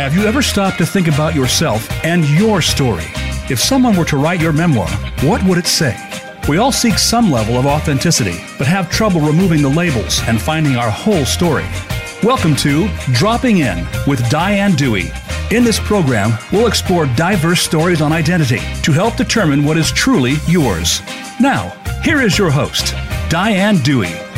Have you ever stopped to think about yourself and your story? If someone were to write your memoir, what would it say? We all seek some level of authenticity, but have trouble removing the labels and finding our whole story. Welcome to Dropping In with Diane Dewey. In this program, we'll explore diverse stories on identity to help determine what is truly yours. Now, here is your host, Diane Dewey.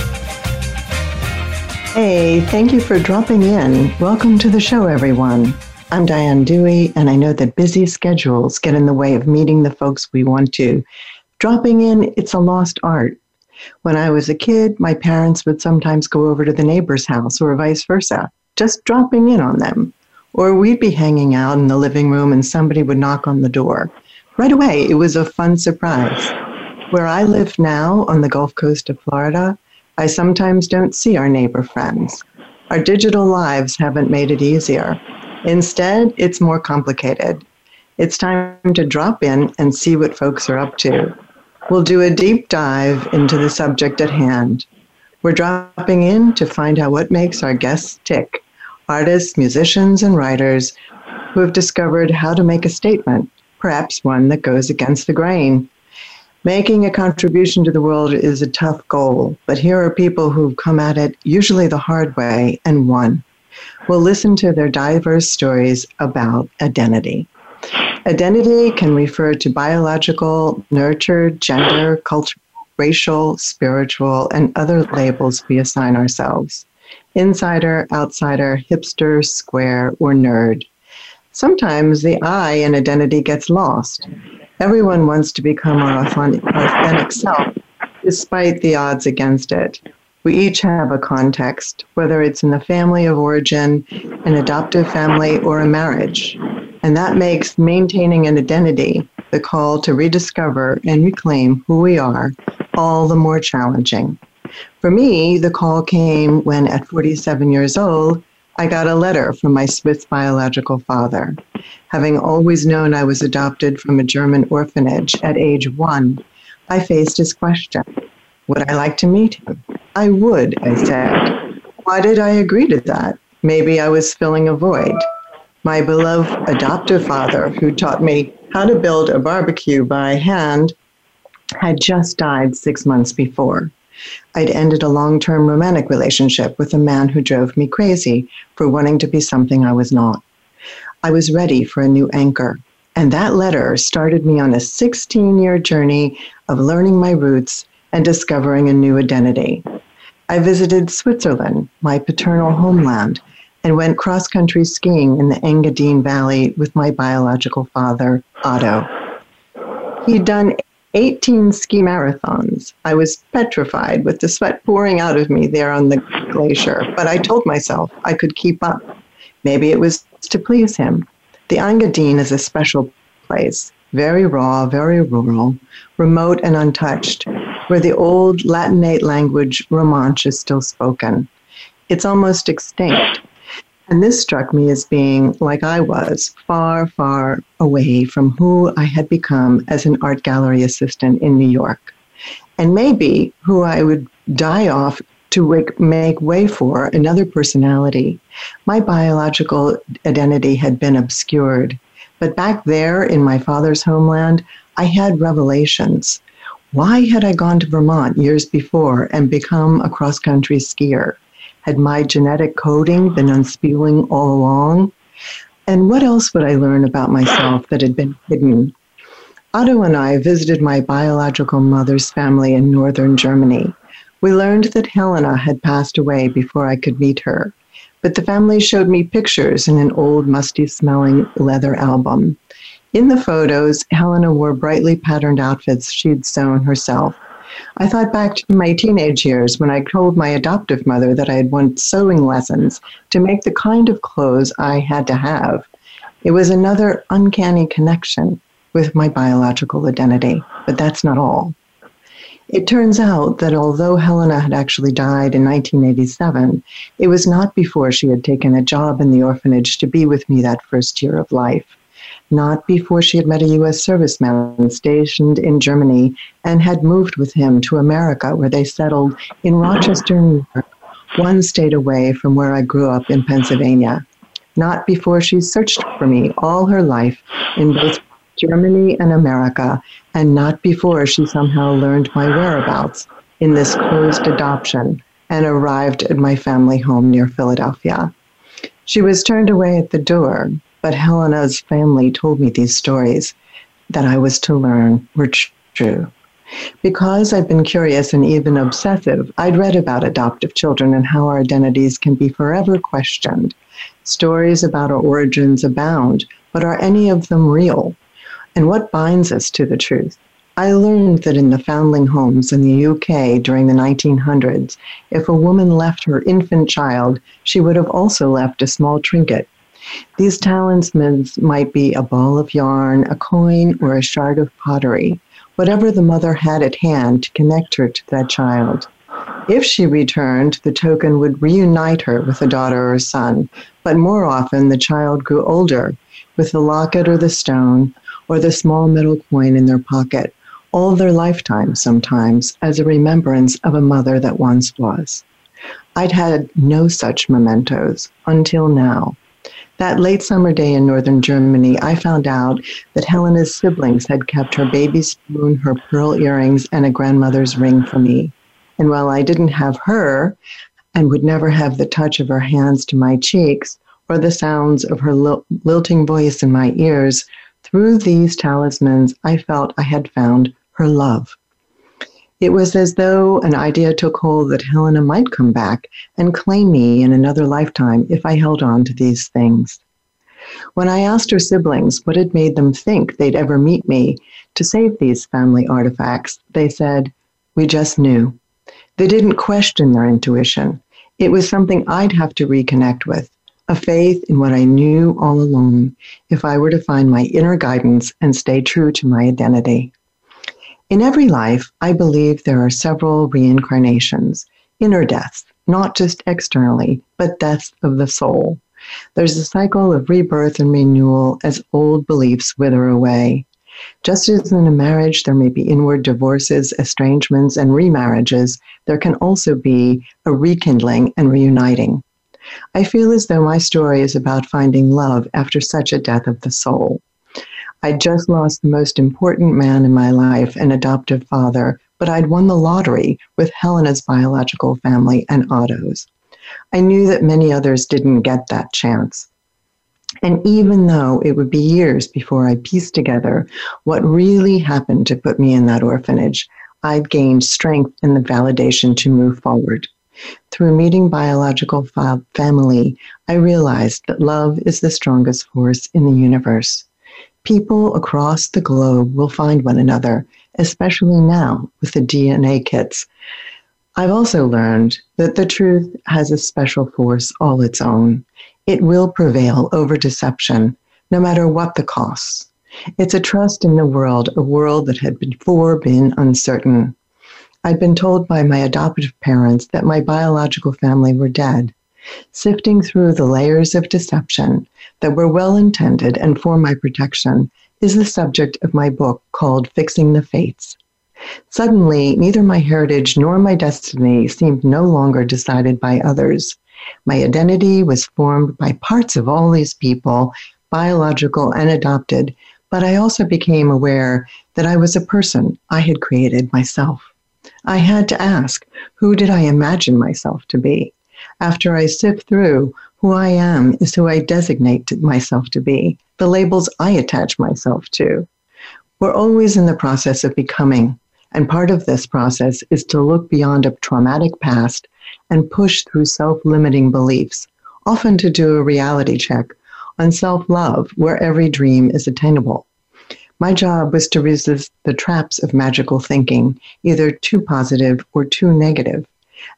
Hey, thank you for dropping in. Welcome to the show, everyone. I'm Diane Dewey, and I know that busy schedules get in the way of meeting the folks we want to. Dropping in, it's a lost art. When I was a kid, my parents would sometimes go over to the neighbor's house or vice versa, just dropping in on them. Or we'd be hanging out in the living room and somebody would knock on the door. Right away, it was a fun surprise. Where I live now on the Gulf Coast of Florida, I sometimes don't see our neighbor friends. Our digital lives haven't made it easier. Instead, it's more complicated. It's time to drop in and see what folks are up to. We'll do a deep dive into the subject at hand. We're dropping in to find out what makes our guests tick artists, musicians, and writers who have discovered how to make a statement, perhaps one that goes against the grain. Making a contribution to the world is a tough goal, but here are people who've come at it usually the hard way and won. We'll listen to their diverse stories about identity. Identity can refer to biological, nurtured, gender, cultural, racial, spiritual, and other labels we assign ourselves insider, outsider, hipster, square, or nerd. Sometimes the I in identity gets lost. Everyone wants to become our authentic self, despite the odds against it. We each have a context, whether it's in the family of origin, an adoptive family, or a marriage. And that makes maintaining an identity, the call to rediscover and reclaim who we are, all the more challenging. For me, the call came when, at 47 years old, I got a letter from my Swiss biological father. Having always known I was adopted from a German orphanage at age one, I faced his question Would I like to meet him? I would, I said. Why did I agree to that? Maybe I was filling a void. My beloved adoptive father, who taught me how to build a barbecue by hand, had just died six months before. I'd ended a long term romantic relationship with a man who drove me crazy for wanting to be something I was not. I was ready for a new anchor, and that letter started me on a 16 year journey of learning my roots and discovering a new identity. I visited Switzerland, my paternal homeland, and went cross country skiing in the Engadine Valley with my biological father, Otto. He'd done 18 ski marathons. I was petrified with the sweat pouring out of me there on the glacier, but I told myself I could keep up. Maybe it was to please him. The Engadine is a special place, very raw, very rural, remote and untouched, where the old Latinate language Romanche is still spoken. It's almost extinct, and this struck me as being, like I was, far, far away from who I had become as an art gallery assistant in New York. And maybe who I would die off to make way for another personality. My biological identity had been obscured. But back there in my father's homeland, I had revelations. Why had I gone to Vermont years before and become a cross country skier? Had my genetic coding been unspooling all along? And what else would I learn about myself that had been hidden? Otto and I visited my biological mother's family in northern Germany. We learned that Helena had passed away before I could meet her, but the family showed me pictures in an old, musty smelling leather album. In the photos, Helena wore brightly patterned outfits she'd sewn herself. I thought back to my teenage years when I told my adoptive mother that I had wanted sewing lessons to make the kind of clothes I had to have. It was another uncanny connection with my biological identity, but that's not all. It turns out that although Helena had actually died in 1987, it was not before she had taken a job in the orphanage to be with me that first year of life not before she had met a U.S. serviceman stationed in Germany and had moved with him to America, where they settled in Rochester, New York, one state away from where I grew up in Pennsylvania. not before she searched for me all her life in both Germany and America, and not before she somehow learned my whereabouts in this closed adoption and arrived at my family home near Philadelphia. She was turned away at the door, but Helena's family told me these stories that I was to learn were true. Because I've been curious and even obsessive, I'd read about adoptive children and how our identities can be forever questioned. Stories about our origins abound, but are any of them real? And what binds us to the truth? I learned that in the foundling homes in the UK during the 1900s, if a woman left her infant child, she would have also left a small trinket. These talismans might be a ball of yarn, a coin, or a shard of pottery whatever the mother had at hand to connect her to that child. If she returned, the token would reunite her with a daughter or son, but more often the child grew older, with the locket or the stone or the small metal coin in their pocket, all their lifetime sometimes, as a remembrance of a mother that once was. I'd had no such mementos until now. That late summer day in northern Germany, I found out that Helena's siblings had kept her baby spoon, her pearl earrings, and a grandmother's ring for me. And while I didn't have her and would never have the touch of her hands to my cheeks or the sounds of her lilting voice in my ears, through these talismans, I felt I had found her love. It was as though an idea took hold that Helena might come back and claim me in another lifetime if I held on to these things. When I asked her siblings what had made them think they'd ever meet me to save these family artifacts, they said, We just knew. They didn't question their intuition. It was something I'd have to reconnect with, a faith in what I knew all along if I were to find my inner guidance and stay true to my identity. In every life, I believe there are several reincarnations, inner deaths, not just externally, but deaths of the soul. There's a cycle of rebirth and renewal as old beliefs wither away. Just as in a marriage there may be inward divorces, estrangements, and remarriages, there can also be a rekindling and reuniting. I feel as though my story is about finding love after such a death of the soul. I'd just lost the most important man in my life, an adoptive father, but I'd won the lottery with Helena's biological family and Otto's. I knew that many others didn't get that chance. And even though it would be years before I pieced together what really happened to put me in that orphanage, I'd gained strength and the validation to move forward. Through meeting biological family, I realized that love is the strongest force in the universe. People across the globe will find one another, especially now with the DNA kits. I've also learned that the truth has a special force all its own. It will prevail over deception, no matter what the costs. It's a trust in the world, a world that had before been uncertain. I'd been told by my adoptive parents that my biological family were dead. Sifting through the layers of deception that were well intended and for my protection is the subject of my book called Fixing the Fates. Suddenly, neither my heritage nor my destiny seemed no longer decided by others. My identity was formed by parts of all these people, biological and adopted, but I also became aware that I was a person I had created myself. I had to ask, who did I imagine myself to be? After I sift through, who I am is who I designate myself to be, the labels I attach myself to. We're always in the process of becoming, and part of this process is to look beyond a traumatic past and push through self limiting beliefs, often to do a reality check on self love where every dream is attainable. My job was to resist the traps of magical thinking, either too positive or too negative,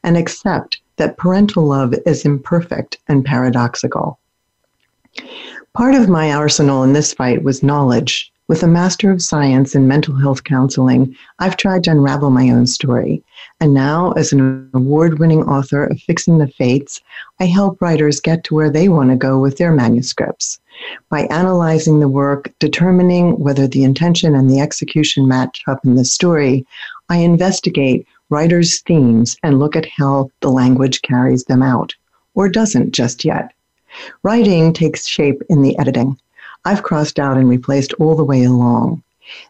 and accept that parental love is imperfect and paradoxical. Part of my arsenal in this fight was knowledge. With a Master of Science in Mental Health Counseling, I've tried to unravel my own story. And now, as an award winning author of Fixing the Fates, I help writers get to where they want to go with their manuscripts. By analyzing the work, determining whether the intention and the execution match up in the story, I investigate writers' themes and look at how the language carries them out, or doesn't just yet. Writing takes shape in the editing. I've crossed out and replaced all the way along.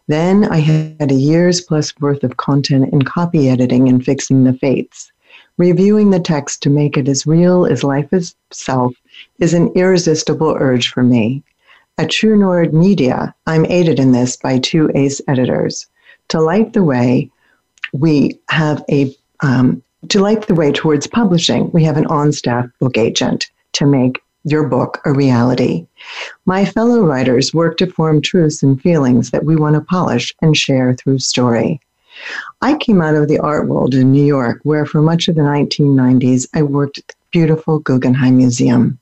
Then I had a year's plus worth of content in copy editing and fixing the fates. Reviewing the text to make it as real as life itself is an irresistible urge for me. At True Nord Media, I'm aided in this by two ace editors. To light the way, we have a um, to light the way towards publishing, we have an on-staff book agent to make your book a reality. My fellow writers work to form truths and feelings that we want to polish and share through story. I came out of the art world in New York, where for much of the 1990s I worked at the beautiful Guggenheim Museum.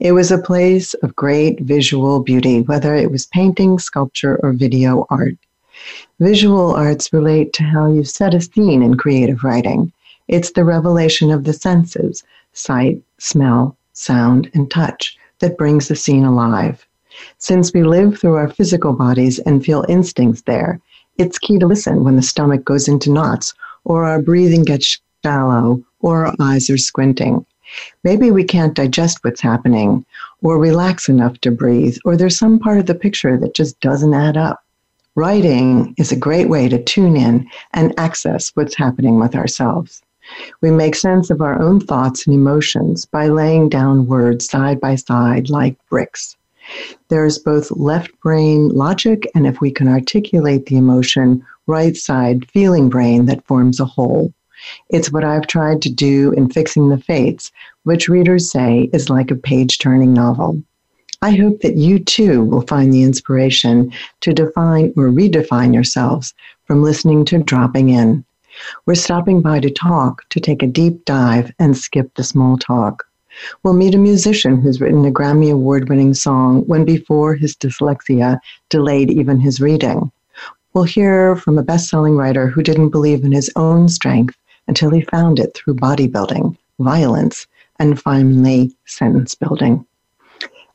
It was a place of great visual beauty, whether it was painting, sculpture, or video art. Visual arts relate to how you set a scene in creative writing. It's the revelation of the senses sight, smell, sound, and touch that brings the scene alive. Since we live through our physical bodies and feel instincts there, it's key to listen when the stomach goes into knots, or our breathing gets shallow, or our eyes are squinting. Maybe we can't digest what's happening or relax enough to breathe, or there's some part of the picture that just doesn't add up. Writing is a great way to tune in and access what's happening with ourselves. We make sense of our own thoughts and emotions by laying down words side by side like bricks. There is both left brain logic and, if we can articulate the emotion, right side feeling brain that forms a whole. It's what I've tried to do in Fixing the Fates, which readers say is like a page turning novel. I hope that you too will find the inspiration to define or redefine yourselves from listening to dropping in. We're stopping by to talk, to take a deep dive and skip the small talk. We'll meet a musician who's written a Grammy Award winning song when before his dyslexia delayed even his reading. We'll hear from a best selling writer who didn't believe in his own strength until he found it through bodybuilding, violence, and finally sentence building.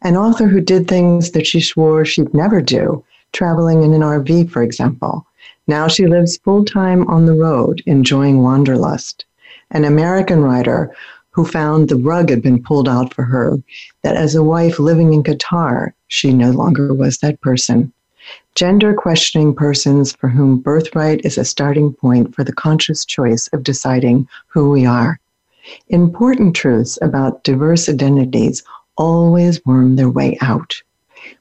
An author who did things that she swore she'd never do, traveling in an RV, for example. Now she lives full time on the road, enjoying wanderlust. An American writer who found the rug had been pulled out for her, that as a wife living in Qatar, she no longer was that person. Gender questioning persons for whom birthright is a starting point for the conscious choice of deciding who we are. Important truths about diverse identities always worm their way out.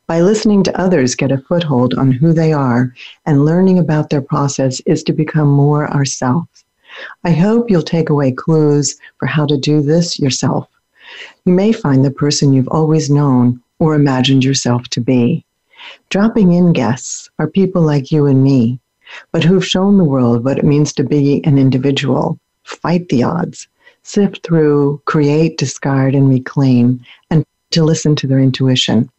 By listening to others get a foothold on who they are and learning about their process is to become more ourselves. I hope you'll take away clues for how to do this yourself. You may find the person you've always known or imagined yourself to be. Dropping in guests are people like you and me, but who've shown the world what it means to be an individual, fight the odds, sift through, create, discard, and reclaim, and to listen to their intuition.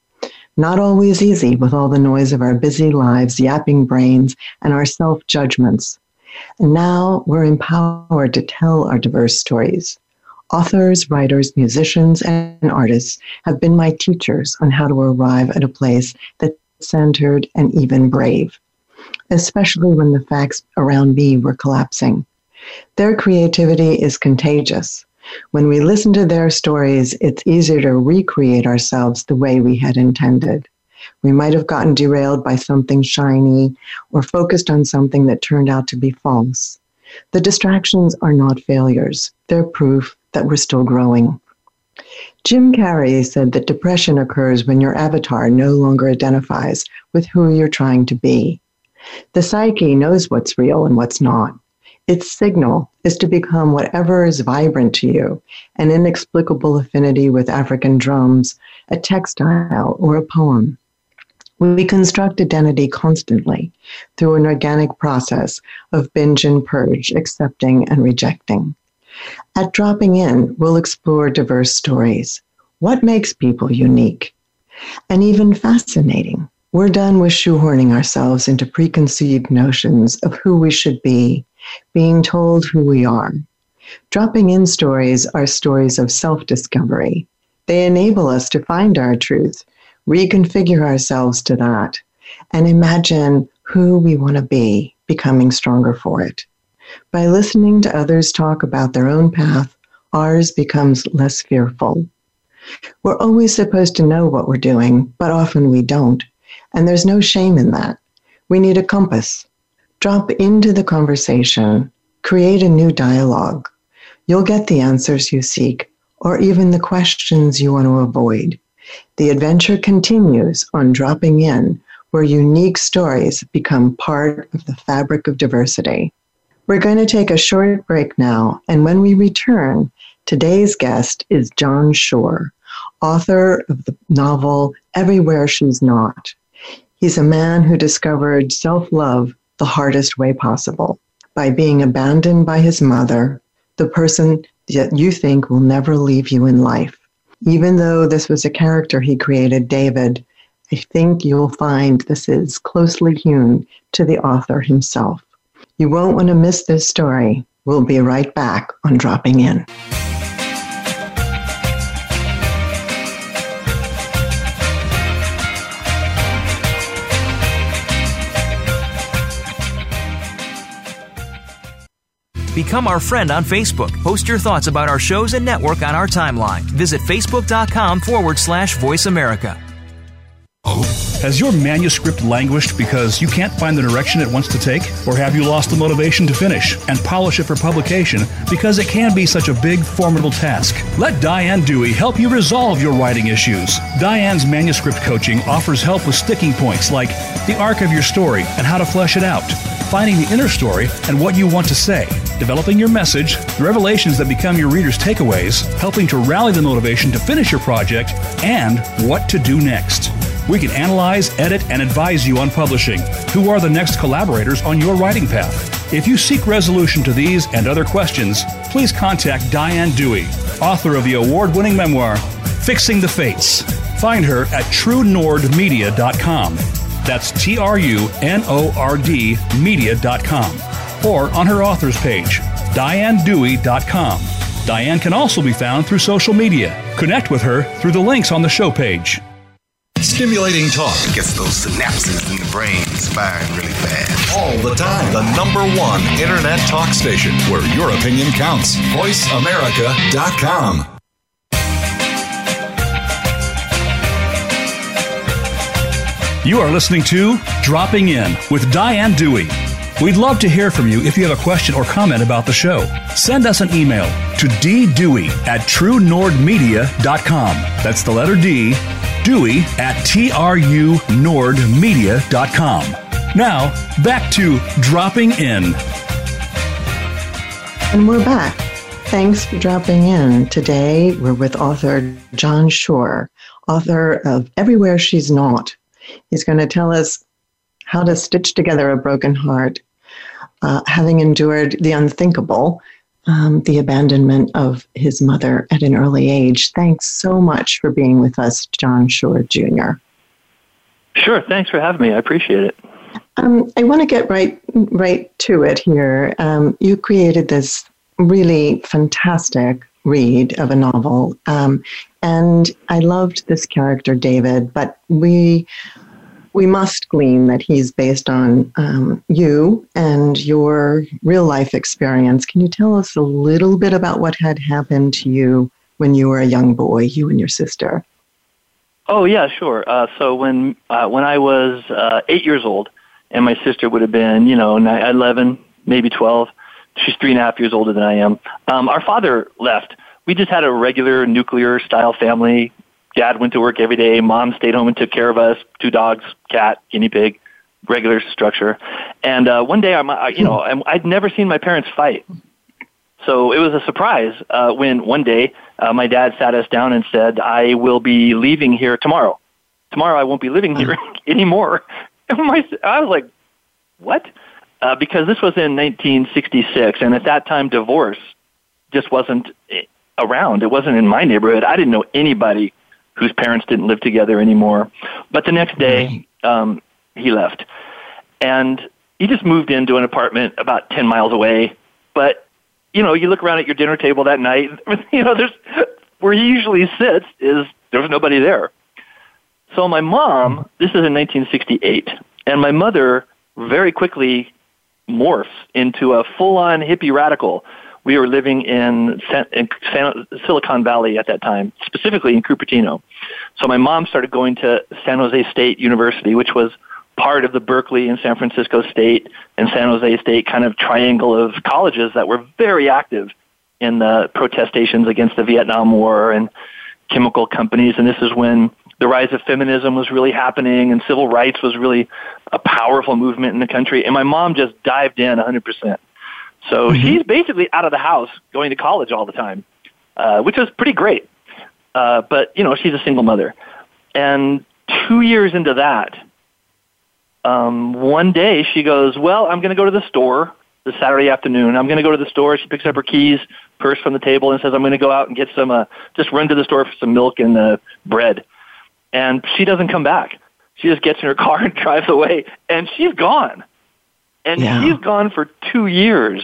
Not always easy with all the noise of our busy lives, yapping brains, and our self judgments. And now we're empowered to tell our diverse stories. Authors, writers, musicians, and artists have been my teachers on how to arrive at a place that's centered and even brave, especially when the facts around me were collapsing. Their creativity is contagious. When we listen to their stories, it's easier to recreate ourselves the way we had intended. We might have gotten derailed by something shiny or focused on something that turned out to be false. The distractions are not failures, they're proof that we're still growing. Jim Carrey said that depression occurs when your avatar no longer identifies with who you're trying to be. The psyche knows what's real and what's not. Its signal is to become whatever is vibrant to you an inexplicable affinity with African drums, a textile, or a poem. We construct identity constantly through an organic process of binge and purge, accepting and rejecting. At Dropping In, we'll explore diverse stories. What makes people unique? And even fascinating. We're done with shoehorning ourselves into preconceived notions of who we should be, being told who we are. Dropping in stories are stories of self discovery. They enable us to find our truth, reconfigure ourselves to that, and imagine who we want to be, becoming stronger for it. By listening to others talk about their own path, ours becomes less fearful. We're always supposed to know what we're doing, but often we don't. And there's no shame in that. We need a compass. Drop into the conversation, create a new dialogue. You'll get the answers you seek, or even the questions you want to avoid. The adventure continues on dropping in, where unique stories become part of the fabric of diversity. We're going to take a short break now, and when we return, today's guest is John Shore, author of the novel Everywhere She's Not. He's a man who discovered self love the hardest way possible by being abandoned by his mother, the person that you think will never leave you in life. Even though this was a character he created, David, I think you'll find this is closely hewn to the author himself. You won't want to miss this story. We'll be right back on Dropping In. Become our friend on Facebook. Post your thoughts about our shows and network on our timeline. Visit facebook.com forward slash voice America. Has your manuscript languished because you can't find the direction it wants to take? Or have you lost the motivation to finish and polish it for publication because it can be such a big, formidable task? Let Diane Dewey help you resolve your writing issues. Diane's manuscript coaching offers help with sticking points like the arc of your story and how to flesh it out, finding the inner story and what you want to say, developing your message, the revelations that become your readers' takeaways, helping to rally the motivation to finish your project, and what to do next. We can analyze, edit, and advise you on publishing. Who are the next collaborators on your writing path? If you seek resolution to these and other questions, please contact Diane Dewey, author of the award winning memoir, Fixing the Fates. Find her at truenordmedia.com. That's T R U N O R D media.com. Or on her author's page, dianedewey.com. Diane can also be found through social media. Connect with her through the links on the show page. Stimulating talk gets those synapses in the brain firing really fast. all the time. The number one internet talk station where your opinion counts. VoiceAmerica.com. You are listening to Dropping In with Diane Dewey. We'd love to hear from you if you have a question or comment about the show. Send us an email to ddewey at truenordmedia.com. That's the letter D, Dewey at trunordmedia.com. Now, back to Dropping In. And we're back. Thanks for dropping in. Today, we're with author John Shore, author of Everywhere She's Not. He's going to tell us how to stitch together a broken heart, uh, having endured the unthinkable, um, the abandonment of his mother at an early age. Thanks so much for being with us, John Shore Jr. Sure. Thanks for having me. I appreciate it. Um, I want to get right right to it here. Um, you created this really fantastic read of a novel, um, and I loved this character, David. But we we must glean that he's based on um, you and your real life experience. Can you tell us a little bit about what had happened to you when you were a young boy, you and your sister? Oh yeah, sure. Uh, so when uh, when I was uh, eight years old, and my sister would have been, you know, ni- eleven, maybe twelve. She's three and a half years older than I am. Um, our father left. We just had a regular nuclear style family. Dad went to work every day. Mom stayed home and took care of us. Two dogs, cat, guinea pig, regular structure. And uh, one day, I'm, I, you know, I'm, I'd never seen my parents fight. So it was a surprise uh, when one day uh, my dad sat us down and said, "I will be leaving here tomorrow. Tomorrow I won't be living here anymore." And my, I was like, "What?" Uh, because this was in 1966, and at that time, divorce just wasn't eh, around. It wasn't in my neighborhood. I didn't know anybody whose parents didn't live together anymore. But the next day, um, he left, and he just moved into an apartment about 10 miles away. But you know, you look around at your dinner table that night. You know, there's where he usually sits is there's nobody there. So my mom, this is in 1968, and my mother very quickly morphs into a full-on hippie radical we were living in, San, in San, Silicon Valley at that time, specifically in Cupertino. So my mom started going to San Jose State University, which was part of the Berkeley and San Francisco State and San Jose State kind of triangle of colleges that were very active in the protestations against the Vietnam War and chemical companies. And this is when the rise of feminism was really happening and civil rights was really a powerful movement in the country. And my mom just dived in 100%. So mm-hmm. she's basically out of the house going to college all the time, uh, which was pretty great. Uh, but, you know, she's a single mother. And two years into that, um, one day she goes, well, I'm going to go to the store this Saturday afternoon. I'm going to go to the store. She picks up her keys, purse from the table, and says, I'm going to go out and get some, uh, just run to the store for some milk and uh, bread. And she doesn't come back. She just gets in her car and drives away, and she's gone and yeah. she's gone for two years.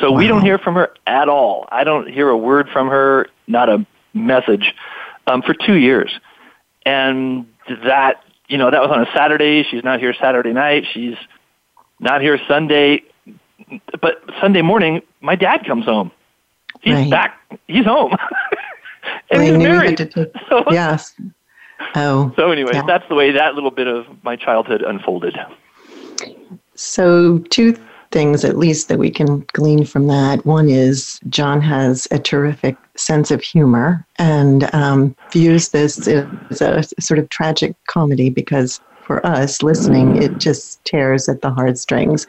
So wow. we don't hear from her at all. I don't hear a word from her, not a message, um, for two years. And that, you know, that was on a Saturday. She's not here Saturday night. She's not here Sunday. But Sunday morning, my dad comes home. He's right. back. He's home. and he's married. Take, so, yes. Oh. So anyway, yeah. that's the way that little bit of my childhood unfolded. So, two things at least that we can glean from that. One is John has a terrific sense of humor and um, views this as a sort of tragic comedy because for us listening, it just tears at the heartstrings.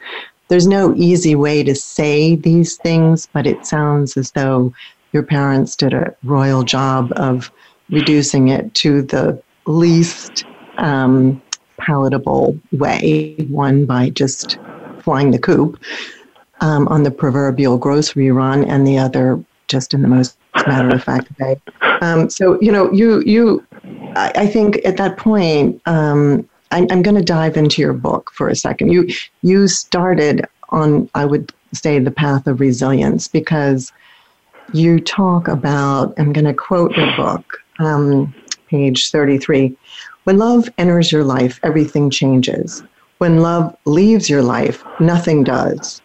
There's no easy way to say these things, but it sounds as though your parents did a royal job of reducing it to the least um, palatable way, one by just flying the coop um, on the proverbial grocery run, and the other just in the most matter of fact way. Um, so you know, you you, I, I think at that point, um, I, I'm going to dive into your book for a second. You you started on, I would say, the path of resilience because you talk about. I'm going to quote your book, um, page 33. When love enters your life, everything changes. When love leaves your life, nothing does.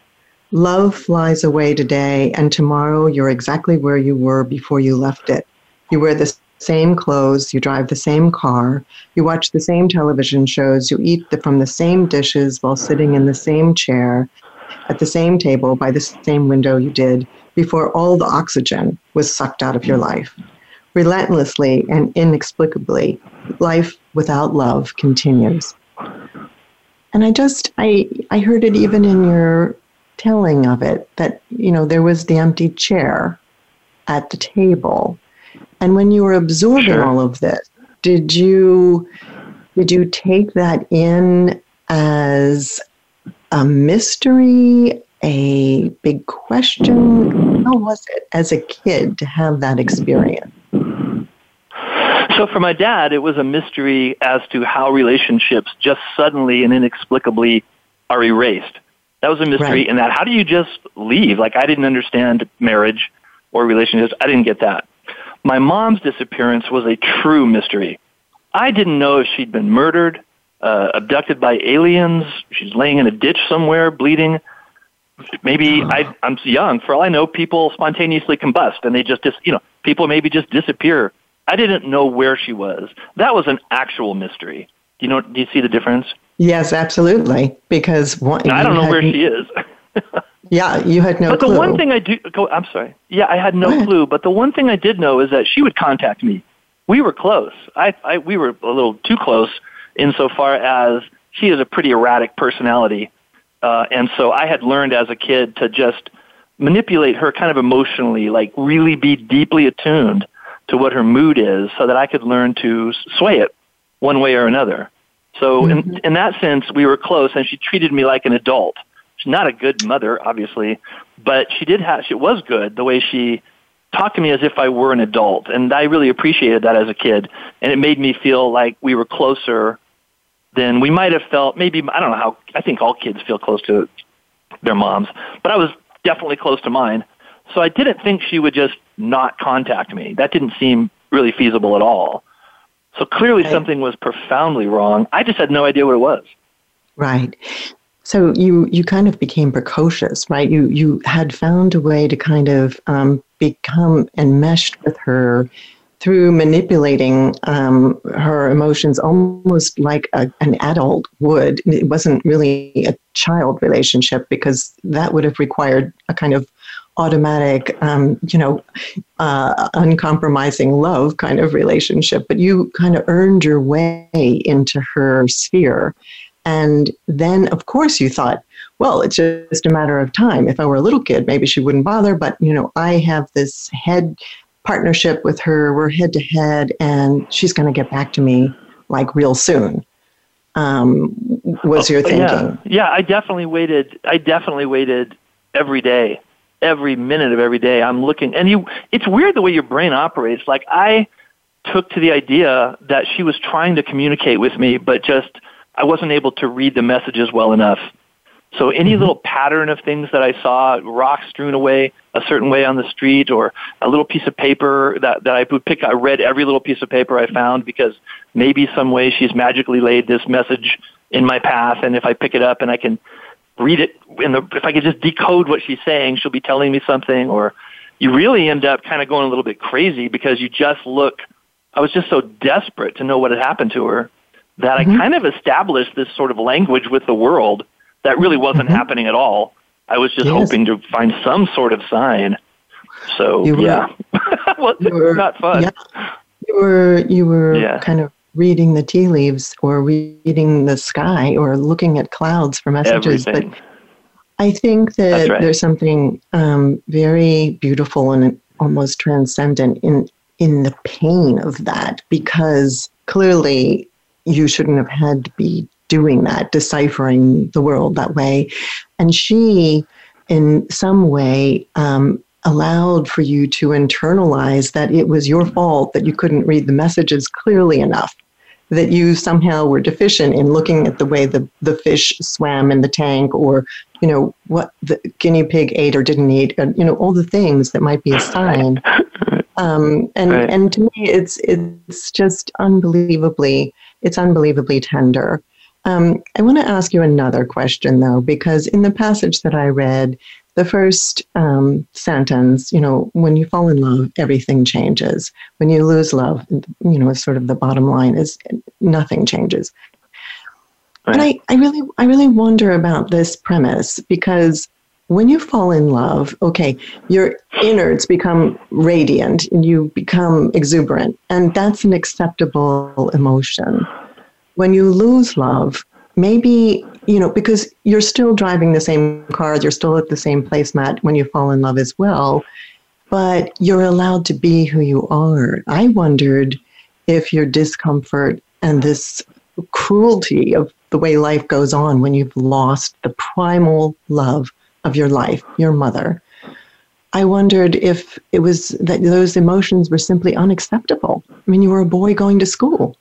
Love flies away today, and tomorrow you're exactly where you were before you left it. You wear the same clothes, you drive the same car, you watch the same television shows, you eat the, from the same dishes while sitting in the same chair, at the same table, by the same window you did before all the oxygen was sucked out of your life. Relentlessly and inexplicably, life without love continues. And I just I I heard it even in your telling of it that you know there was the empty chair at the table. And when you were absorbing sure. all of this, did you did you take that in as a mystery, a big question? How was it as a kid to have that experience? So for my dad, it was a mystery as to how relationships just suddenly and inexplicably are erased. That was a mystery right. in that how do you just leave? Like I didn't understand marriage or relationships. I didn't get that. My mom's disappearance was a true mystery. I didn't know if she'd been murdered, uh, abducted by aliens. She's laying in a ditch somewhere, bleeding. Maybe I, I'm young. For all I know, people spontaneously combust, and they just, dis, you know, people maybe just disappear I didn't know where she was. That was an actual mystery. Do you know? Do you see the difference? Yes, absolutely. Because one, I don't know where she is. yeah, you had no. But clue. the one thing I do, go, I'm sorry. Yeah, I had no clue. But the one thing I did know is that she would contact me. We were close. I, I, we were a little too close insofar as she is a pretty erratic personality, uh, and so I had learned as a kid to just manipulate her kind of emotionally, like really be deeply attuned to what her mood is so that I could learn to sway it one way or another. So mm-hmm. in, in that sense, we were close and she treated me like an adult. She's not a good mother, obviously, but she did have, she was good the way she talked to me as if I were an adult. And I really appreciated that as a kid. And it made me feel like we were closer than we might have felt. Maybe, I don't know how, I think all kids feel close to their moms, but I was definitely close to mine. So I didn't think she would just not contact me. That didn't seem really feasible at all. So clearly right. something was profoundly wrong. I just had no idea what it was. Right. So you you kind of became precocious, right? You you had found a way to kind of um, become enmeshed with her through manipulating um, her emotions almost like a, an adult would. It wasn't really a child relationship because that would have required a kind of automatic, um, you know, uh, uncompromising love kind of relationship. But you kind of earned your way into her sphere. And then, of course, you thought, well, it's just a matter of time. If I were a little kid, maybe she wouldn't bother. But, you know, I have this head partnership with her. We're head to head, and she's going to get back to me like real soon. Um, was your thinking? Yeah. yeah, I definitely waited. I definitely waited every day, every minute of every day. I'm looking, and you. It's weird the way your brain operates. Like I took to the idea that she was trying to communicate with me, but just I wasn't able to read the messages well enough. So any mm-hmm. little pattern of things that I saw, rocks strewn away a certain way on the street, or a little piece of paper that, that I would pick, I read every little piece of paper I found because maybe some way she's magically laid this message in my path, and if I pick it up and I can read it, in the, if I could just decode what she's saying, she'll be telling me something, or you really end up kind of going a little bit crazy because you just look, I was just so desperate to know what had happened to her that mm-hmm. I kind of established this sort of language with the world that really wasn't mm-hmm. happening at all. I was just yes. hoping to find some sort of sign. So were, yeah, well, were, not fun. Yeah, you were you were yeah. kind of reading the tea leaves or reading the sky or looking at clouds for messages, Everything. but. I think that right. there's something um, very beautiful and almost transcendent in in the pain of that because clearly you shouldn't have had to be doing that, deciphering the world that way. And she, in some way, um, allowed for you to internalize that it was your fault that you couldn't read the messages clearly enough, that you somehow were deficient in looking at the way the, the fish swam in the tank or, you know, what the guinea pig ate or didn't eat, and, you know, all the things that might be a sign. Um, and, right. and to me, it's, it's just unbelievably, it's unbelievably tender. Um, I want to ask you another question, though, because in the passage that I read, the first um, sentence, you know, when you fall in love, everything changes. When you lose love, you know, sort of the bottom line is nothing changes. And I, I really, I really wonder about this premise because when you fall in love, okay, your innards become radiant and you become exuberant, and that's an acceptable emotion when you lose love, maybe, you know, because you're still driving the same car, you're still at the same placemat when you fall in love as well, but you're allowed to be who you are. I wondered if your discomfort and this cruelty of the way life goes on when you've lost the primal love of your life, your mother. I wondered if it was that those emotions were simply unacceptable. I mean, you were a boy going to school.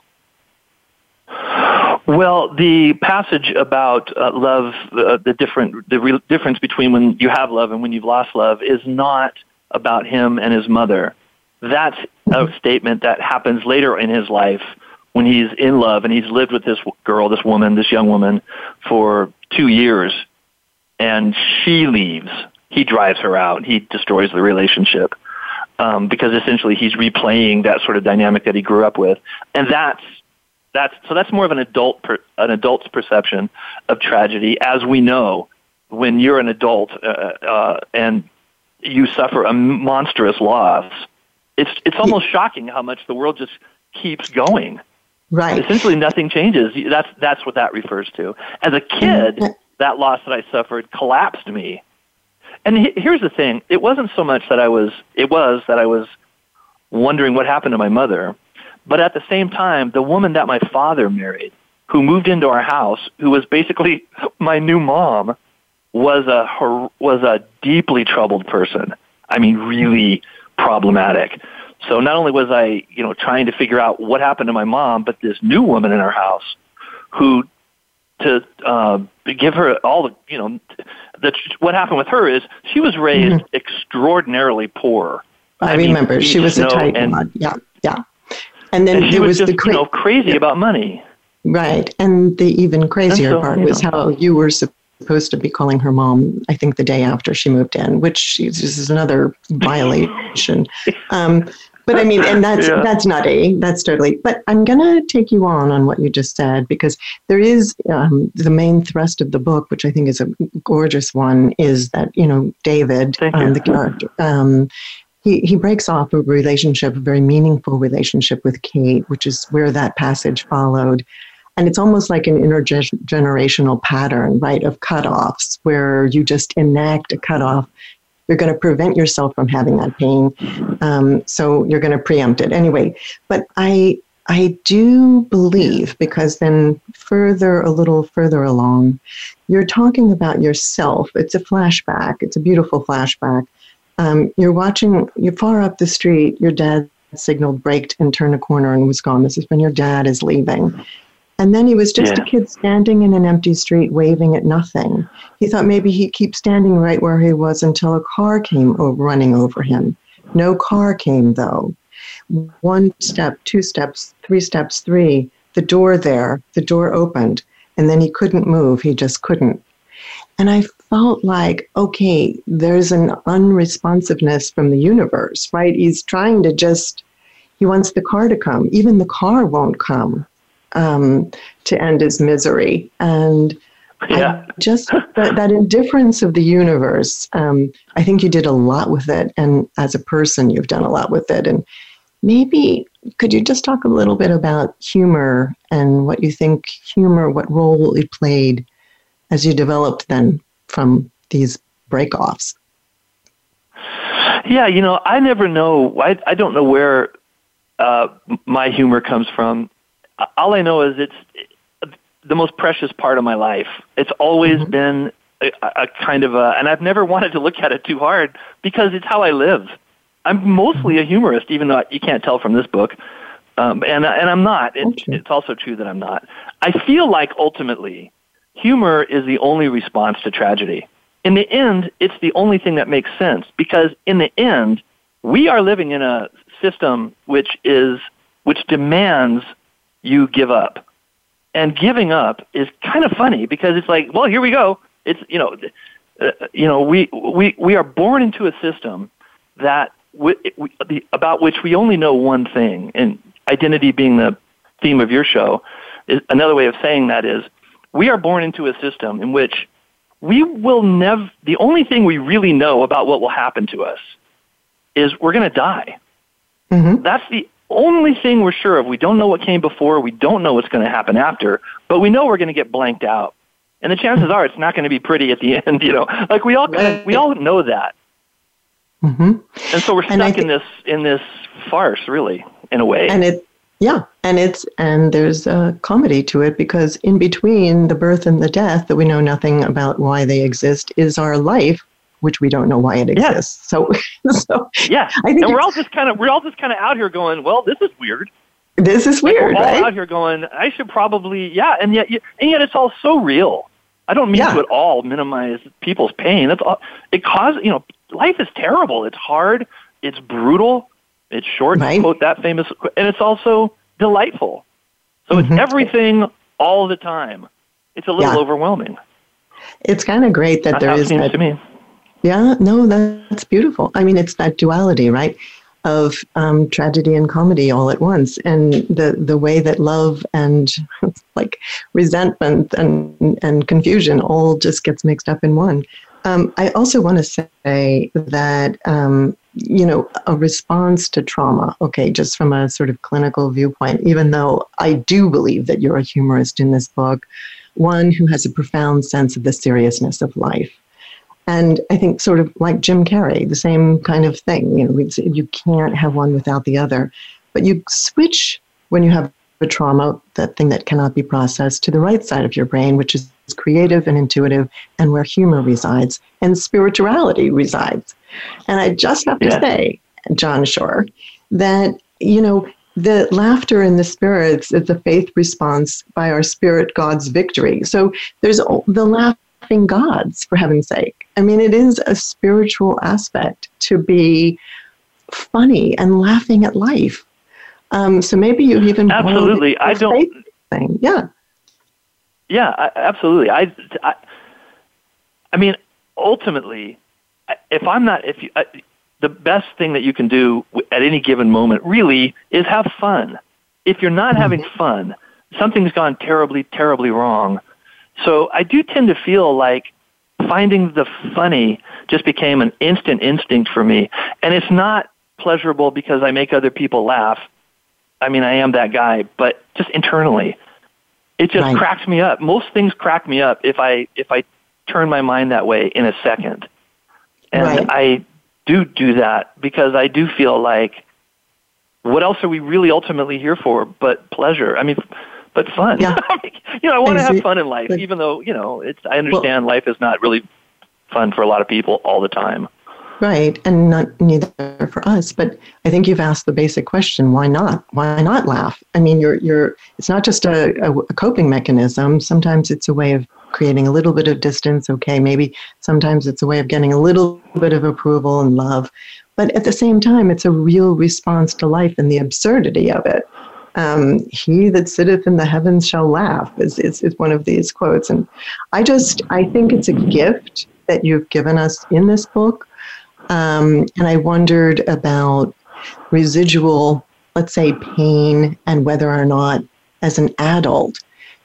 Well, the passage about uh, love, uh, the different, the re- difference between when you have love and when you've lost love, is not about him and his mother. That's a statement that happens later in his life when he's in love and he's lived with this girl, this woman, this young woman, for two years, and she leaves. He drives her out. He destroys the relationship um, because essentially he's replaying that sort of dynamic that he grew up with, and that's that's so that's more of an adult per, an adult's perception of tragedy. As we know, when you're an adult uh, uh, and you suffer a monstrous loss, it's it's almost shocking how much the world just keeps going. Right. Essentially, nothing changes. That's that's what that refers to. As a kid, that loss that I suffered collapsed me. And he, here's the thing: it wasn't so much that I was. It was that I was wondering what happened to my mother. But at the same time, the woman that my father married, who moved into our house, who was basically my new mom, was a was a deeply troubled person. I mean, really problematic. So not only was I, you know, trying to figure out what happened to my mom, but this new woman in our house, who, to uh, give her all the, you know, the, what happened with her is she was raised mm-hmm. extraordinarily poor. I, I remember mean, she was a tight one. Yeah, yeah. And then and there was, was just, the cra- you know, crazy yeah. about money. Right. And the even crazier so, part was know. how you were supposed to be calling her mom, I think, the day after she moved in, which is, is another violation. Um, but I mean, and that's yeah. that's nutty. That's totally. But I'm gonna take you on on what you just said because there is um, the main thrust of the book, which I think is a gorgeous one, is that you know David, um, the character, um, he, he breaks off a relationship, a very meaningful relationship with Kate, which is where that passage followed. And it's almost like an intergenerational pattern, right, of cutoffs where you just enact a cutoff. You're going to prevent yourself from having that pain. Um, so you're going to preempt it anyway. But I, I do believe, because then further, a little further along, you're talking about yourself. It's a flashback. It's a beautiful flashback. Um, you're watching, you're far up the street, your dad signaled, braked, and turned a corner and was gone. This is when your dad is leaving. And then he was just yeah. a kid standing in an empty street waving at nothing. He thought maybe he'd keep standing right where he was until a car came running over him. No car came, though. One step, two steps, three steps, three. The door there, the door opened, and then he couldn't move. He just couldn't. And I felt like, okay, there's an unresponsiveness from the universe, right? He's trying to just, he wants the car to come. Even the car won't come um, to end his misery. And yeah. I just that, that indifference of the universe, um, I think you did a lot with it. And as a person, you've done a lot with it. And maybe could you just talk a little bit about humor and what you think humor, what role it played as you developed then from these breakoffs? Yeah, you know, I never know. I, I don't know where uh, my humor comes from all I know is it's the most precious part of my life. It's always mm-hmm. been a, a kind of a, and I've never wanted to look at it too hard because it's how I live. I'm mostly a humorist, even though you can't tell from this book. Um, and and I'm not. It, okay. It's also true that I'm not. I feel like ultimately, humor is the only response to tragedy. In the end, it's the only thing that makes sense because in the end, we are living in a system which is which demands you give up. And giving up is kind of funny because it's like, well, here we go. It's you know, uh, you know, we we we are born into a system that we, the, about which we only know one thing, and identity being the theme of your show. Is, another way of saying that is, we are born into a system in which we will never. The only thing we really know about what will happen to us is we're going to die. Mm-hmm. That's the only thing we're sure of. We don't know what came before. We don't know what's going to happen after, but we know we're going to get blanked out. And the chances are it's not going to be pretty at the end, you know. Like we all kind of, we all know that. Mm-hmm. And so we're stuck th- in this in this farce, really, in a way. And it, yeah, and it's and there's a comedy to it because in between the birth and the death, that we know nothing about why they exist, is our life, which we don't know why it exists. Yeah. So, so yeah, I think and we're all just kind of we're all just kind of out here going, well, this is weird. This is weird, like we're all right? out here going, I should probably, yeah, and yet, and yet, it's all so real. I don't mean yeah. to at all minimize people's pain. That's all. It causes, you know, life is terrible. It's hard. It's brutal. It's short. Right. Quote that famous, and it's also delightful. So mm-hmm. it's everything all the time. It's a little yeah. overwhelming. It's kind of great that That's there is that, to me. Yeah, no, that's beautiful. I mean, it's that duality, right? Of um, tragedy and comedy all at once, and the the way that love and like resentment and and confusion all just gets mixed up in one. Um, I also want to say that um, you know a response to trauma. Okay, just from a sort of clinical viewpoint, even though I do believe that you're a humorist in this book, one who has a profound sense of the seriousness of life and I think sort of like Jim Carrey, the same kind of thing. You know, you can't have one without the other. But you switch when you have a trauma, that thing that cannot be processed, to the right side of your brain, which is creative and intuitive, and where humor resides and spirituality resides. And I just have to yeah. say, John Shore, that, you know, the laughter in the spirits is a faith response by our spirit God's victory. So there's the laughing gods, for heaven's sake. I mean, it is a spiritual aspect to be funny and laughing at life. Um, so maybe you even absolutely. I don't thing. Yeah. Yeah, I, absolutely. I, I I mean, ultimately, if I'm not, if you, uh, the best thing that you can do at any given moment really is have fun. If you're not having mm-hmm. fun, something's gone terribly, terribly wrong. So I do tend to feel like finding the funny just became an instant instinct for me. And it's not pleasurable because I make other people laugh. I mean, I am that guy, but just internally, it just right. cracks me up. Most things crack me up if I if I turn my mind that way in a second. And right. I do do that because I do feel like what else are we really ultimately here for but pleasure? I mean, but fun. Yeah. you know, I want to have fun in life, even though you know it's. I understand well, life is not really fun for a lot of people all the time. Right, and not neither for us. But I think you've asked the basic question: Why not? Why not laugh? I mean, you're you're. It's not just a, a, coping mechanism. Sometimes it's a way of creating a little bit of distance. Okay, maybe sometimes it's a way of getting a little bit of approval and love. But at the same time, it's a real response to life and the absurdity of it. Um, he that sitteth in the heavens shall laugh is, is, is one of these quotes. And I just, I think it's a gift that you've given us in this book. Um, and I wondered about residual, let's say, pain and whether or not, as an adult,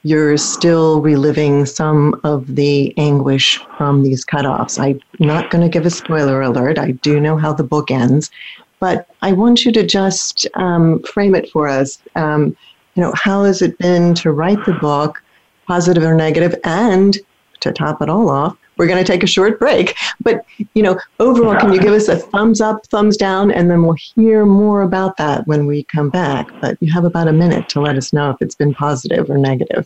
you're still reliving some of the anguish from these cutoffs. I'm not going to give a spoiler alert. I do know how the book ends, but I want you to just um, frame it for us. Um, you know, how has it been to write the book, positive or negative, and to top it all off, we're going to take a short break. But, you know, overall, can you give us a thumbs up, thumbs down, and then we'll hear more about that when we come back. But you have about a minute to let us know if it's been positive or negative.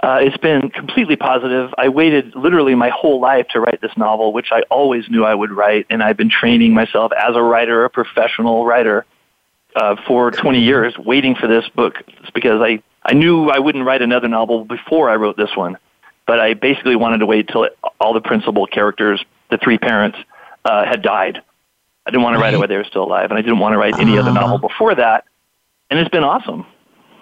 Uh, it's been completely positive. I waited literally my whole life to write this novel, which I always knew I would write, and I've been training myself as a writer, a professional writer, uh, for 20 years, waiting for this book. It's because I, I knew I wouldn't write another novel before I wrote this one, but I basically wanted to wait till all the principal characters, the three parents, uh, had died. I didn't want to write it while they were still alive, and I didn't want to write any uh, other novel uh-huh. before that, and it's been awesome.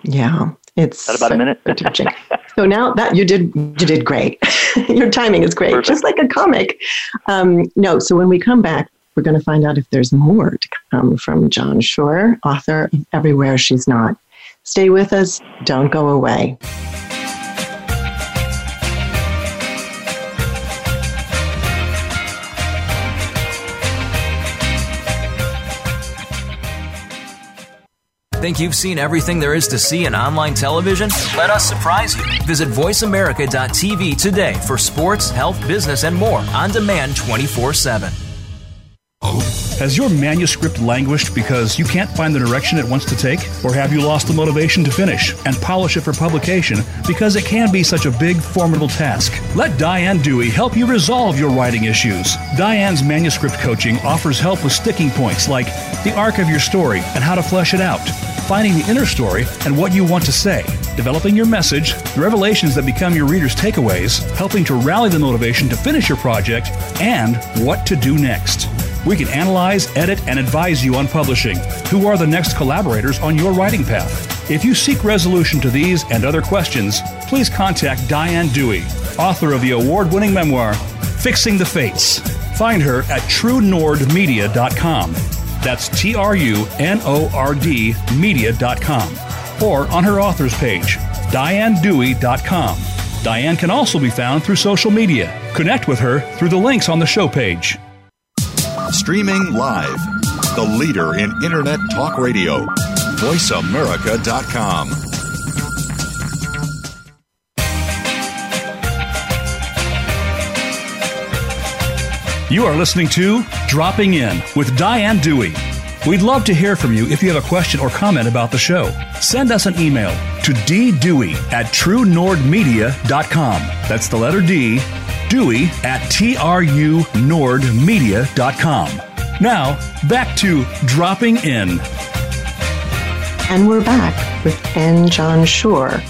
Yeah, it's about a minute. touching. so now that you did, you did great. Your timing is great, Perfect. just like a comic. Um, no, so when we come back, we're going to find out if there's more to come from John Shore, author of Everywhere She's Not. Stay with us. Don't go away. Think you've seen everything there is to see in online television? Let us surprise you. Visit VoiceAmerica.tv today for sports, health, business, and more on demand 24 7. Has your manuscript languished because you can't find the direction it wants to take? Or have you lost the motivation to finish and polish it for publication because it can be such a big, formidable task? Let Diane Dewey help you resolve your writing issues. Diane's manuscript coaching offers help with sticking points like the arc of your story and how to flesh it out finding the inner story and what you want to say, developing your message, the revelations that become your readers' takeaways, helping to rally the motivation to finish your project, and what to do next. We can analyze, edit, and advise you on publishing. Who are the next collaborators on your writing path? If you seek resolution to these and other questions, please contact Diane Dewey, author of the award winning memoir, Fixing the Fates. Find her at trunordmedia.com. That's T R U N O R D media.com or on her author's page, dianedewey.com. Diane can also be found through social media. Connect with her through the links on the show page. Streaming live, the leader in Internet Talk Radio, voiceamerica.com. You are listening to Dropping In with Diane Dewey. We'd love to hear from you if you have a question or comment about the show. Send us an email to ddewey at trunordmedia.com. That's the letter D, Dewey at trunordmedia.com. Now, back to Dropping In. And we're back with N. John Shore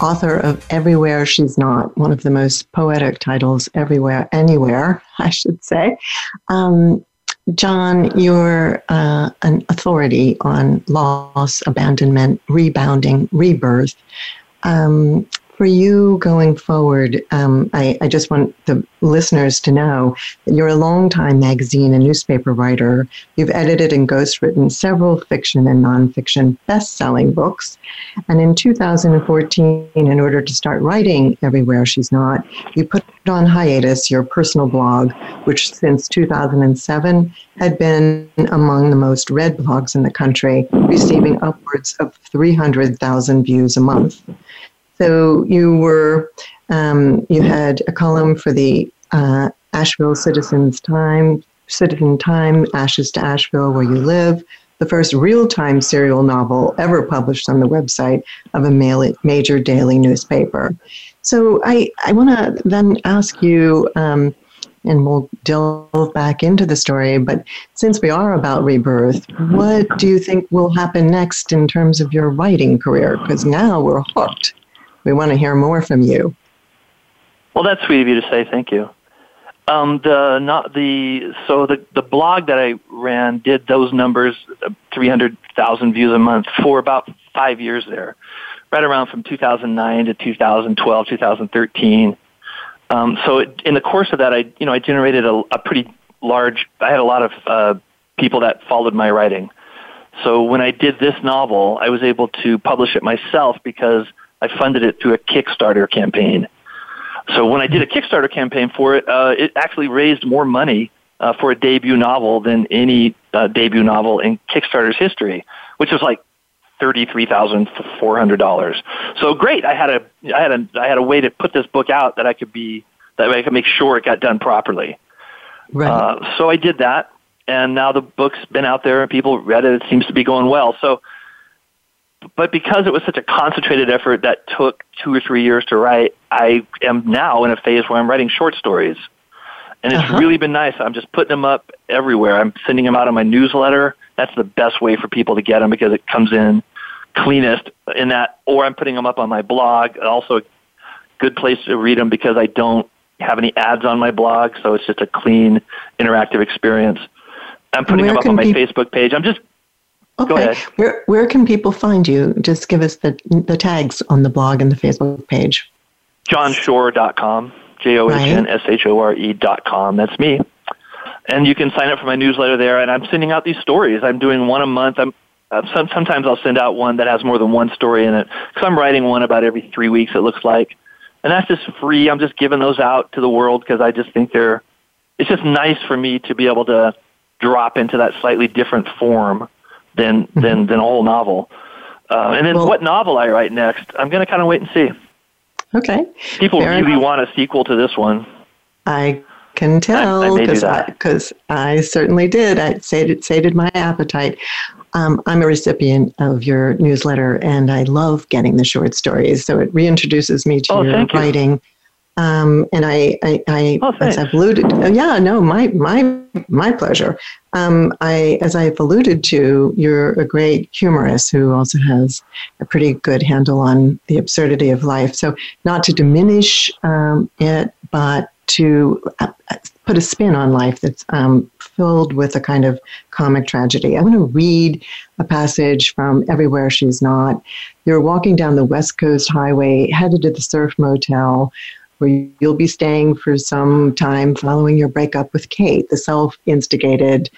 author of Everywhere She's Not, one of the most poetic titles everywhere, anywhere, I should say. Um, John, you're uh, an authority on loss, abandonment, rebounding, rebirth. Um, for you going forward, um, I, I, just want the listeners to know that you're a longtime magazine and newspaper writer. You've edited and ghostwritten several fiction and nonfiction best selling books. And in 2014, in order to start writing Everywhere She's Not, you put on hiatus your personal blog, which since 2007 had been among the most read blogs in the country, receiving upwards of 300,000 views a month. So you were um, you had a column for the uh, Asheville Citizens Time, Citizen Time, Ashes to Asheville, where you live, the first real-time serial novel ever published on the website of a major daily newspaper. So I, I want to then ask you, um, and we'll delve back into the story, but since we are about rebirth, what do you think will happen next in terms of your writing career? Because now we're hooked. We want to hear more from you. Well, that's sweet of you to say. Thank you. Um, the not the so the the blog that I ran did those numbers, three hundred thousand views a month for about five years there, right around from 2009 to 2012, 2013. Um, so it, in the course of that, I you know I generated a, a pretty large. I had a lot of uh, people that followed my writing. So when I did this novel, I was able to publish it myself because I funded it through a Kickstarter campaign. So when I did a Kickstarter campaign for it, uh, it actually raised more money uh, for a debut novel than any uh, debut novel in Kickstarter's history, which was like thirty-three thousand four hundred dollars. So great! I had a I had a I had a way to put this book out that I could be that I could make sure it got done properly. Right. Uh, so I did that, and now the book's been out there and people read it. It seems to be going well. So but because it was such a concentrated effort that took two or three years to write, I am now in a phase where I'm writing short stories. And it's uh-huh. really been nice. I'm just putting them up everywhere. I'm sending them out on my newsletter. That's the best way for people to get them because it comes in cleanest in that, or I'm putting them up on my blog. Also, a good place to read them because I don't have any ads on my blog, so it's just a clean, interactive experience. I'm putting them up on my Facebook page. I'm just Okay. Where where can people find you? Just give us the the tags on the blog and the Facebook page. JohnShore.com. J O H N S H O R E dot com. That's me. And you can sign up for my newsletter there. And I'm sending out these stories. I'm doing one a month. I'm uh, some, sometimes I'll send out one that has more than one story in it because I'm writing one about every three weeks. It looks like, and that's just free. I'm just giving those out to the world because I just think they're. It's just nice for me to be able to drop into that slightly different form than mm-hmm. than than a whole novel. Uh, and then well, what novel I write next, I'm going to kind of wait and see. Okay. People Fair really enough. want a sequel to this one. I can tell because I, I, I, certainly did. I sated, sated my appetite. Um, I'm a recipient of your newsletter, and I love getting the short stories. So it reintroduces me to oh, your writing. You. Um, and I, I, I oh, as I've alluded, oh, yeah, no, my, my, my pleasure. Um, I, as I've alluded to, you're a great humorist who also has a pretty good handle on the absurdity of life. So, not to diminish um, it, but to uh, put a spin on life that's um, filled with a kind of comic tragedy. I'm going to read a passage from Everywhere She's Not. You're walking down the West Coast Highway, headed to the Surf Motel where you'll be staying for some time following your breakup with Kate, the self instigated,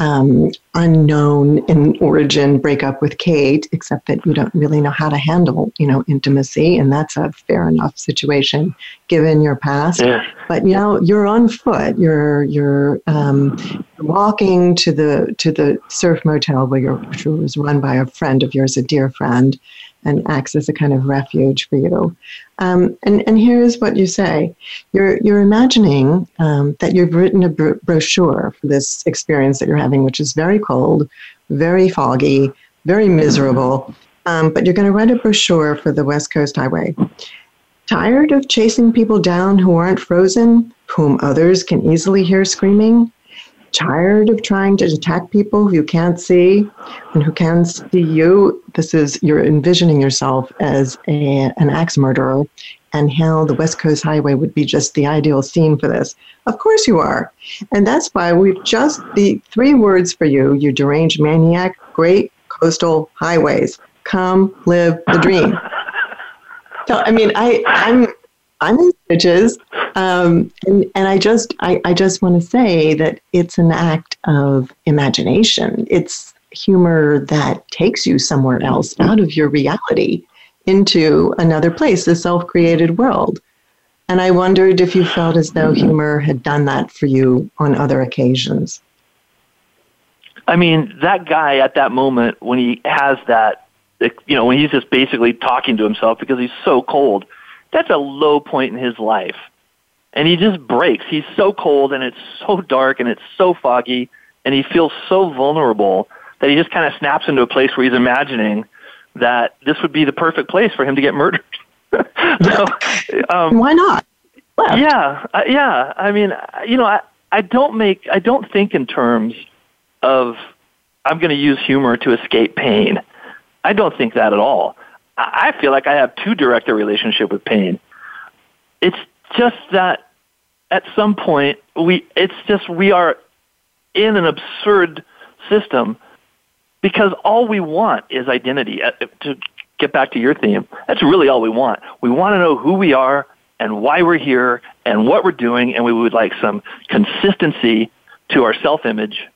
um, unknown in origin breakup with Kate, except that you don't really know how to handle, you know, intimacy, and that's a fair enough situation given your past. Yeah. But you know, you're on foot. You're you're um, walking to the to the surf motel where you're, which was run by a friend of yours, a dear friend, and acts as a kind of refuge for you. Um, and, and here's what you say you're, you're imagining um, that you've written a bro- brochure for this experience that you're having, which is very cold, very foggy, very miserable. Um, but you're going to write a brochure for the West Coast Highway. Tired of chasing people down who aren't frozen, whom others can easily hear screaming? Tired of trying to attack people who you can't see and who can see you. This is you're envisioning yourself as a, an axe murderer, and how the West Coast Highway would be just the ideal scene for this. Of course you are, and that's why we've just the three words for you: you deranged maniac. Great coastal highways. Come live the dream. so I mean, I I'm I'm in stitches, um, and and I just I I just want to say that it's an act of imagination. It's humor that takes you somewhere else out of your reality into another place, a self-created world. And I wondered if you felt as though humor had done that for you on other occasions. I mean, that guy at that moment when he has that, you know, when he's just basically talking to himself because he's so cold, that's a low point in his life. And he just breaks. He's so cold and it's so dark and it's so foggy and he feels so vulnerable that he just kind of snaps into a place where he's imagining that this would be the perfect place for him to get murdered. so, um, Why not? Left. Yeah, uh, yeah. I mean, you know, I, I don't make, I don't think in terms of I'm going to use humor to escape pain. I don't think that at all. I feel like I have too direct a relationship with pain. It's just that at some point we it's just we are in an absurd system because all we want is identity. Uh, to get back to your theme, that's really all we want. We want to know who we are and why we're here and what we're doing, and we would like some consistency to our self-image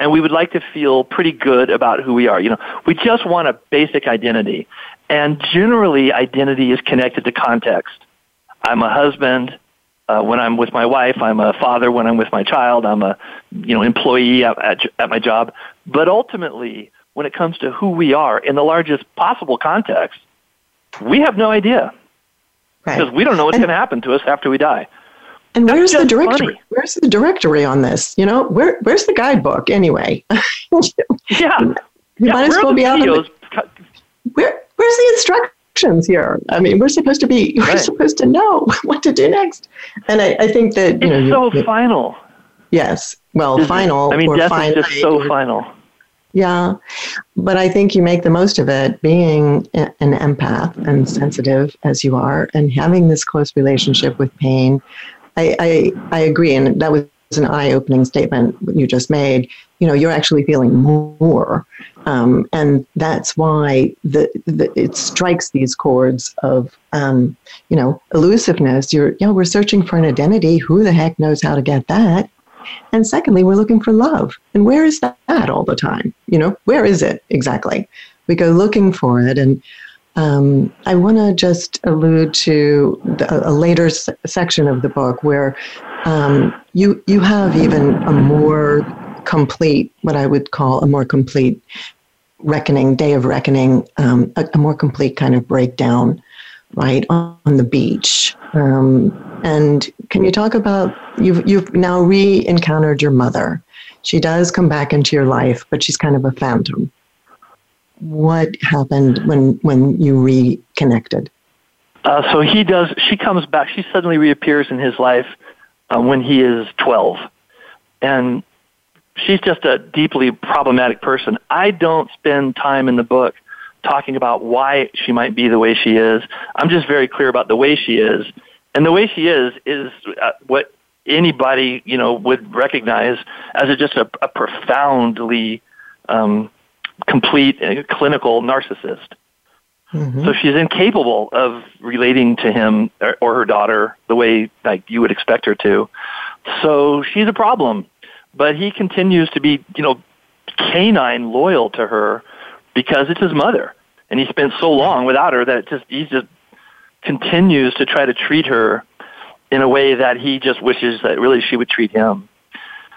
and we would like to feel pretty good about who we are. You know, we just want a basic identity. And generally, identity is connected to context. I'm a husband uh, when I'm with my wife. I'm a father when I'm with my child. I'm a, you know, employee at, at, at my job. But ultimately, when it comes to who we are in the largest possible context, we have no idea. Right. Because we don't know what's going to happen to us after we die. And That's where's the directory? Funny. Where's the directory on this? You know, where where's the guidebook anyway? yeah, you yeah, might as well be out. The, where where's the instructions here? I mean, we're supposed to be we're supposed to know what to do next. And I, I think that you it's know, so you, final. Yes, well, Isn't final. I mean, death is just so final. Yeah, but I think you make the most of it being an empath and sensitive as you are, and having this close relationship with pain I, I, I agree, and that was an eye-opening statement you just made. You know, you're actually feeling more, um, and that's why the, the, it strikes these chords of um, you know elusiveness. You're, you know, we're searching for an identity. Who the heck knows how to get that? And secondly, we're looking for love. And where is that all the time? You know, where is it exactly? We go looking for it, and um, I want to just allude to the, a later s- section of the book where um, you you have even a more complete, what I would call a more complete reckoning, day of reckoning, um, a, a, more complete kind of breakdown, right on, on the beach. Um, and can you talk about you've you've now re-encountered your mother? She does come back into your life, but she's kind of a phantom what happened when when you reconnected? Uh, so he does. She comes back. She suddenly reappears in his life uh, when he is twelve, and she's just a deeply problematic person. I don't spend time in the book talking about why she might be the way she is. I'm just very clear about the way she is, and the way she is is uh, what anybody you know would recognize as a, just a, a profoundly um, complete uh, clinical narcissist. Mm-hmm. So she's incapable of relating to him or, or her daughter the way like you would expect her to. So she's a problem. But he continues to be, you know, canine loyal to her because it's his mother. And he spent so long without her that it just he just continues to try to treat her in a way that he just wishes that really she would treat him.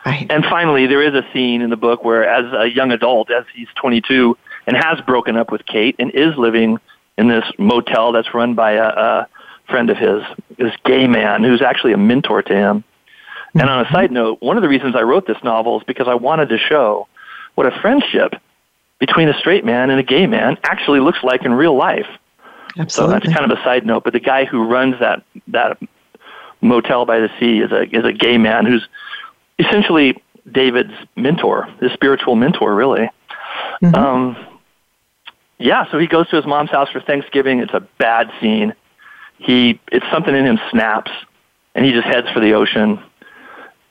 Right. And finally, there is a scene in the book where, as a young adult, as he's 22 and has broken up with Kate and is living in this motel that's run by a, a friend of his, this gay man who's actually a mentor to him. Mm-hmm. And on a mm-hmm. side note, one of the reasons I wrote this novel is because I wanted to show what a friendship between a straight man and a gay man actually looks like in real life. Absolutely. So that's kind of a side note. But the guy who runs that that motel by the sea is a is a gay man who's essentially David's mentor, his spiritual mentor, really. Mm-hmm. Um, yeah, so he goes to his mom's house for Thanksgiving. It's a bad scene. He, it's something in him snaps, and he just heads for the ocean.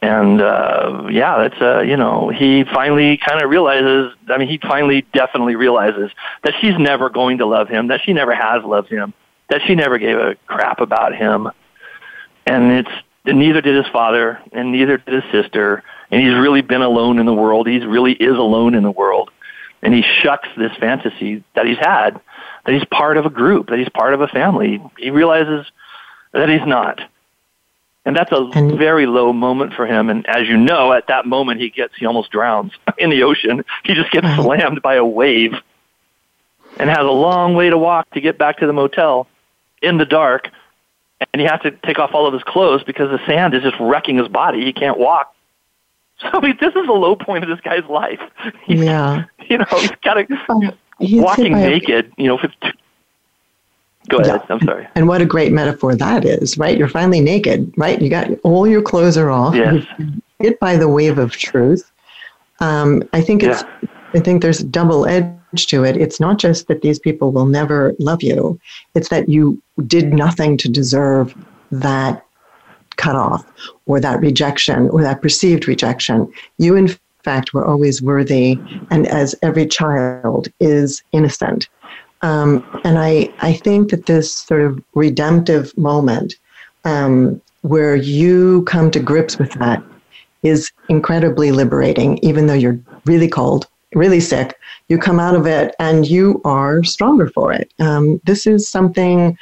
And uh, yeah, that's uh, you know, he finally kind of realizes. I mean, he finally definitely realizes that she's never going to love him, that she never has loved him, that she never gave a crap about him. And it's neither did his father and neither did his sister. And he's really been alone in the world. He really is alone in the world. And he shucks this fantasy that he's had, that he's part of a group, that he's part of a family. He realizes that he's not. And that's a and, very low moment for him. And as you know, at that moment, he gets, he almost drowns in the ocean. He just gets slammed by a wave and has a long way to walk to get back to the motel in the dark. And he has to take off all of his clothes because the sand is just wrecking his body. He can't walk. So I mean, this is the low point of this guy's life. He's, yeah. You know, he's got to, walking naked, you know, Go ahead. Yeah. I'm sorry. And what a great metaphor that is, right? You're finally naked, right? You got all your clothes are off. Yes. Hit by the wave of truth. Um, I think it's. Yeah. I think there's double edge to it. It's not just that these people will never love you; it's that you did nothing to deserve that cut off, or that rejection, or that perceived rejection. You, in fact, were always worthy, and as every child is innocent um, and I, I think that this sort of redemptive moment um, where you come to grips with that is incredibly liberating, even though you're really cold, really sick. You come out of it and you are stronger for it. Um, this is something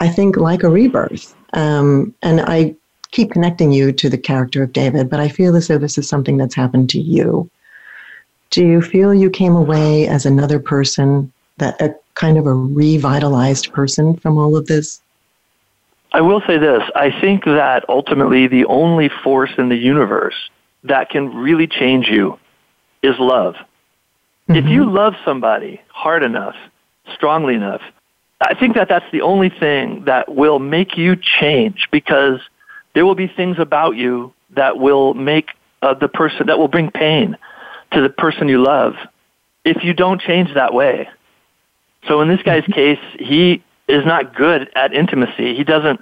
I think like a rebirth. Um, and I keep connecting you to the character of David, but I feel as though this is something that's happened to you. Do you feel you came away as another person that a kind of a revitalized person from all of this? I will say this. I think that ultimately the only force in the universe that can really change you is love. Mm-hmm. If you love somebody hard enough, strongly enough, I think that that's the only thing that will make you change because there will be things about you that will make uh, the person, that will bring pain to the person you love if you don't change that way. So in this guy's case, he is not good at intimacy. He doesn't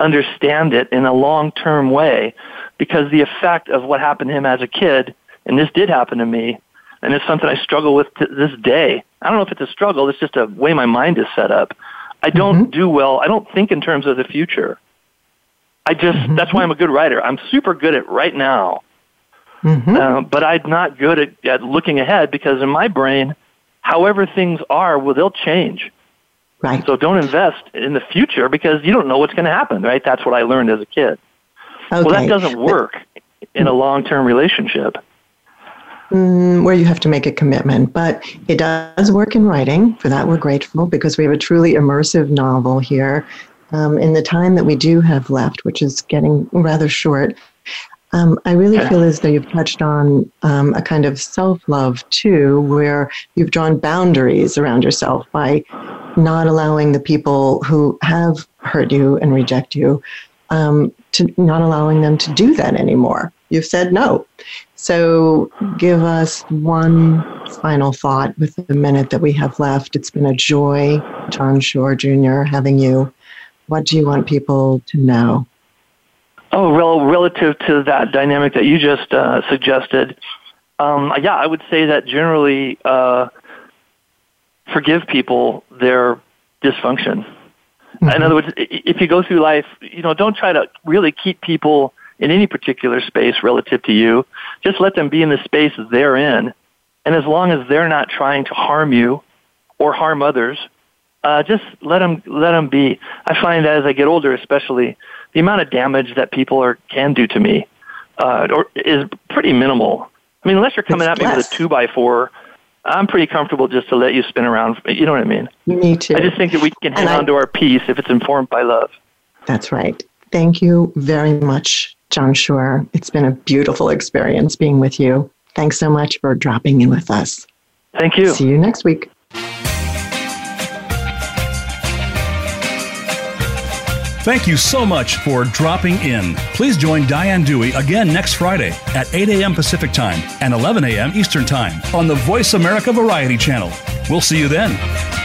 understand it in a long-term way because the effect of what happened to him as a kid, and this did happen to me, and it's something I struggle with to this day. I don't know if it's a struggle, it's just a way my mind is set up. I don't mm-hmm. do well, I don't think in terms of the future. I just, mm-hmm. that's why I'm a good writer. I'm super good at right now. Mm-hmm. Uh, but I'm not good at, at looking ahead because in my brain, however things are, well, they'll change. Right. So don't invest in the future because you don't know what's going to happen, right? That's what I learned as a kid. Okay. Well, that doesn't work in a long-term relationship. Mm, where you have to make a commitment, but it does work in writing. For that, we're grateful because we have a truly immersive novel here. Um, in the time that we do have left, which is getting rather short, um, I really feel as though you've touched on um, a kind of self love too, where you've drawn boundaries around yourself by not allowing the people who have hurt you and reject you um, to not allowing them to do that anymore. You've said no. So give us one final thought with the minute that we have left. It's been a joy, John Shore Jr., having you. What do you want people to know? Oh, well, relative to that dynamic that you just uh, suggested, um, yeah, I would say that generally uh, forgive people their dysfunction. Mm-hmm. In other words, if you go through life, you know, don't try to really keep people in any particular space relative to you. Just let them be in the space they're in, and as long as they're not trying to harm you or harm others, uh, just let them let them be. I find that as I get older, especially, the amount of damage that people are can do to me uh, or is pretty minimal. I mean, unless you're coming it's at me with a two by four, I'm pretty comfortable just to let you spin around. You know what I mean? Me too. I just think that we can hang on to our peace if it's informed by love. That's right. Thank you very much, John Shore. It's been a beautiful experience being with you. Thanks so much for dropping in with us. Thank you. See you next week. Thank you so much for dropping in. Please join Diane Dewey again next Friday at 8 a.m. Pacific Time and 11 a.m. Eastern Time on the Voice America Variety Channel. We'll see you then.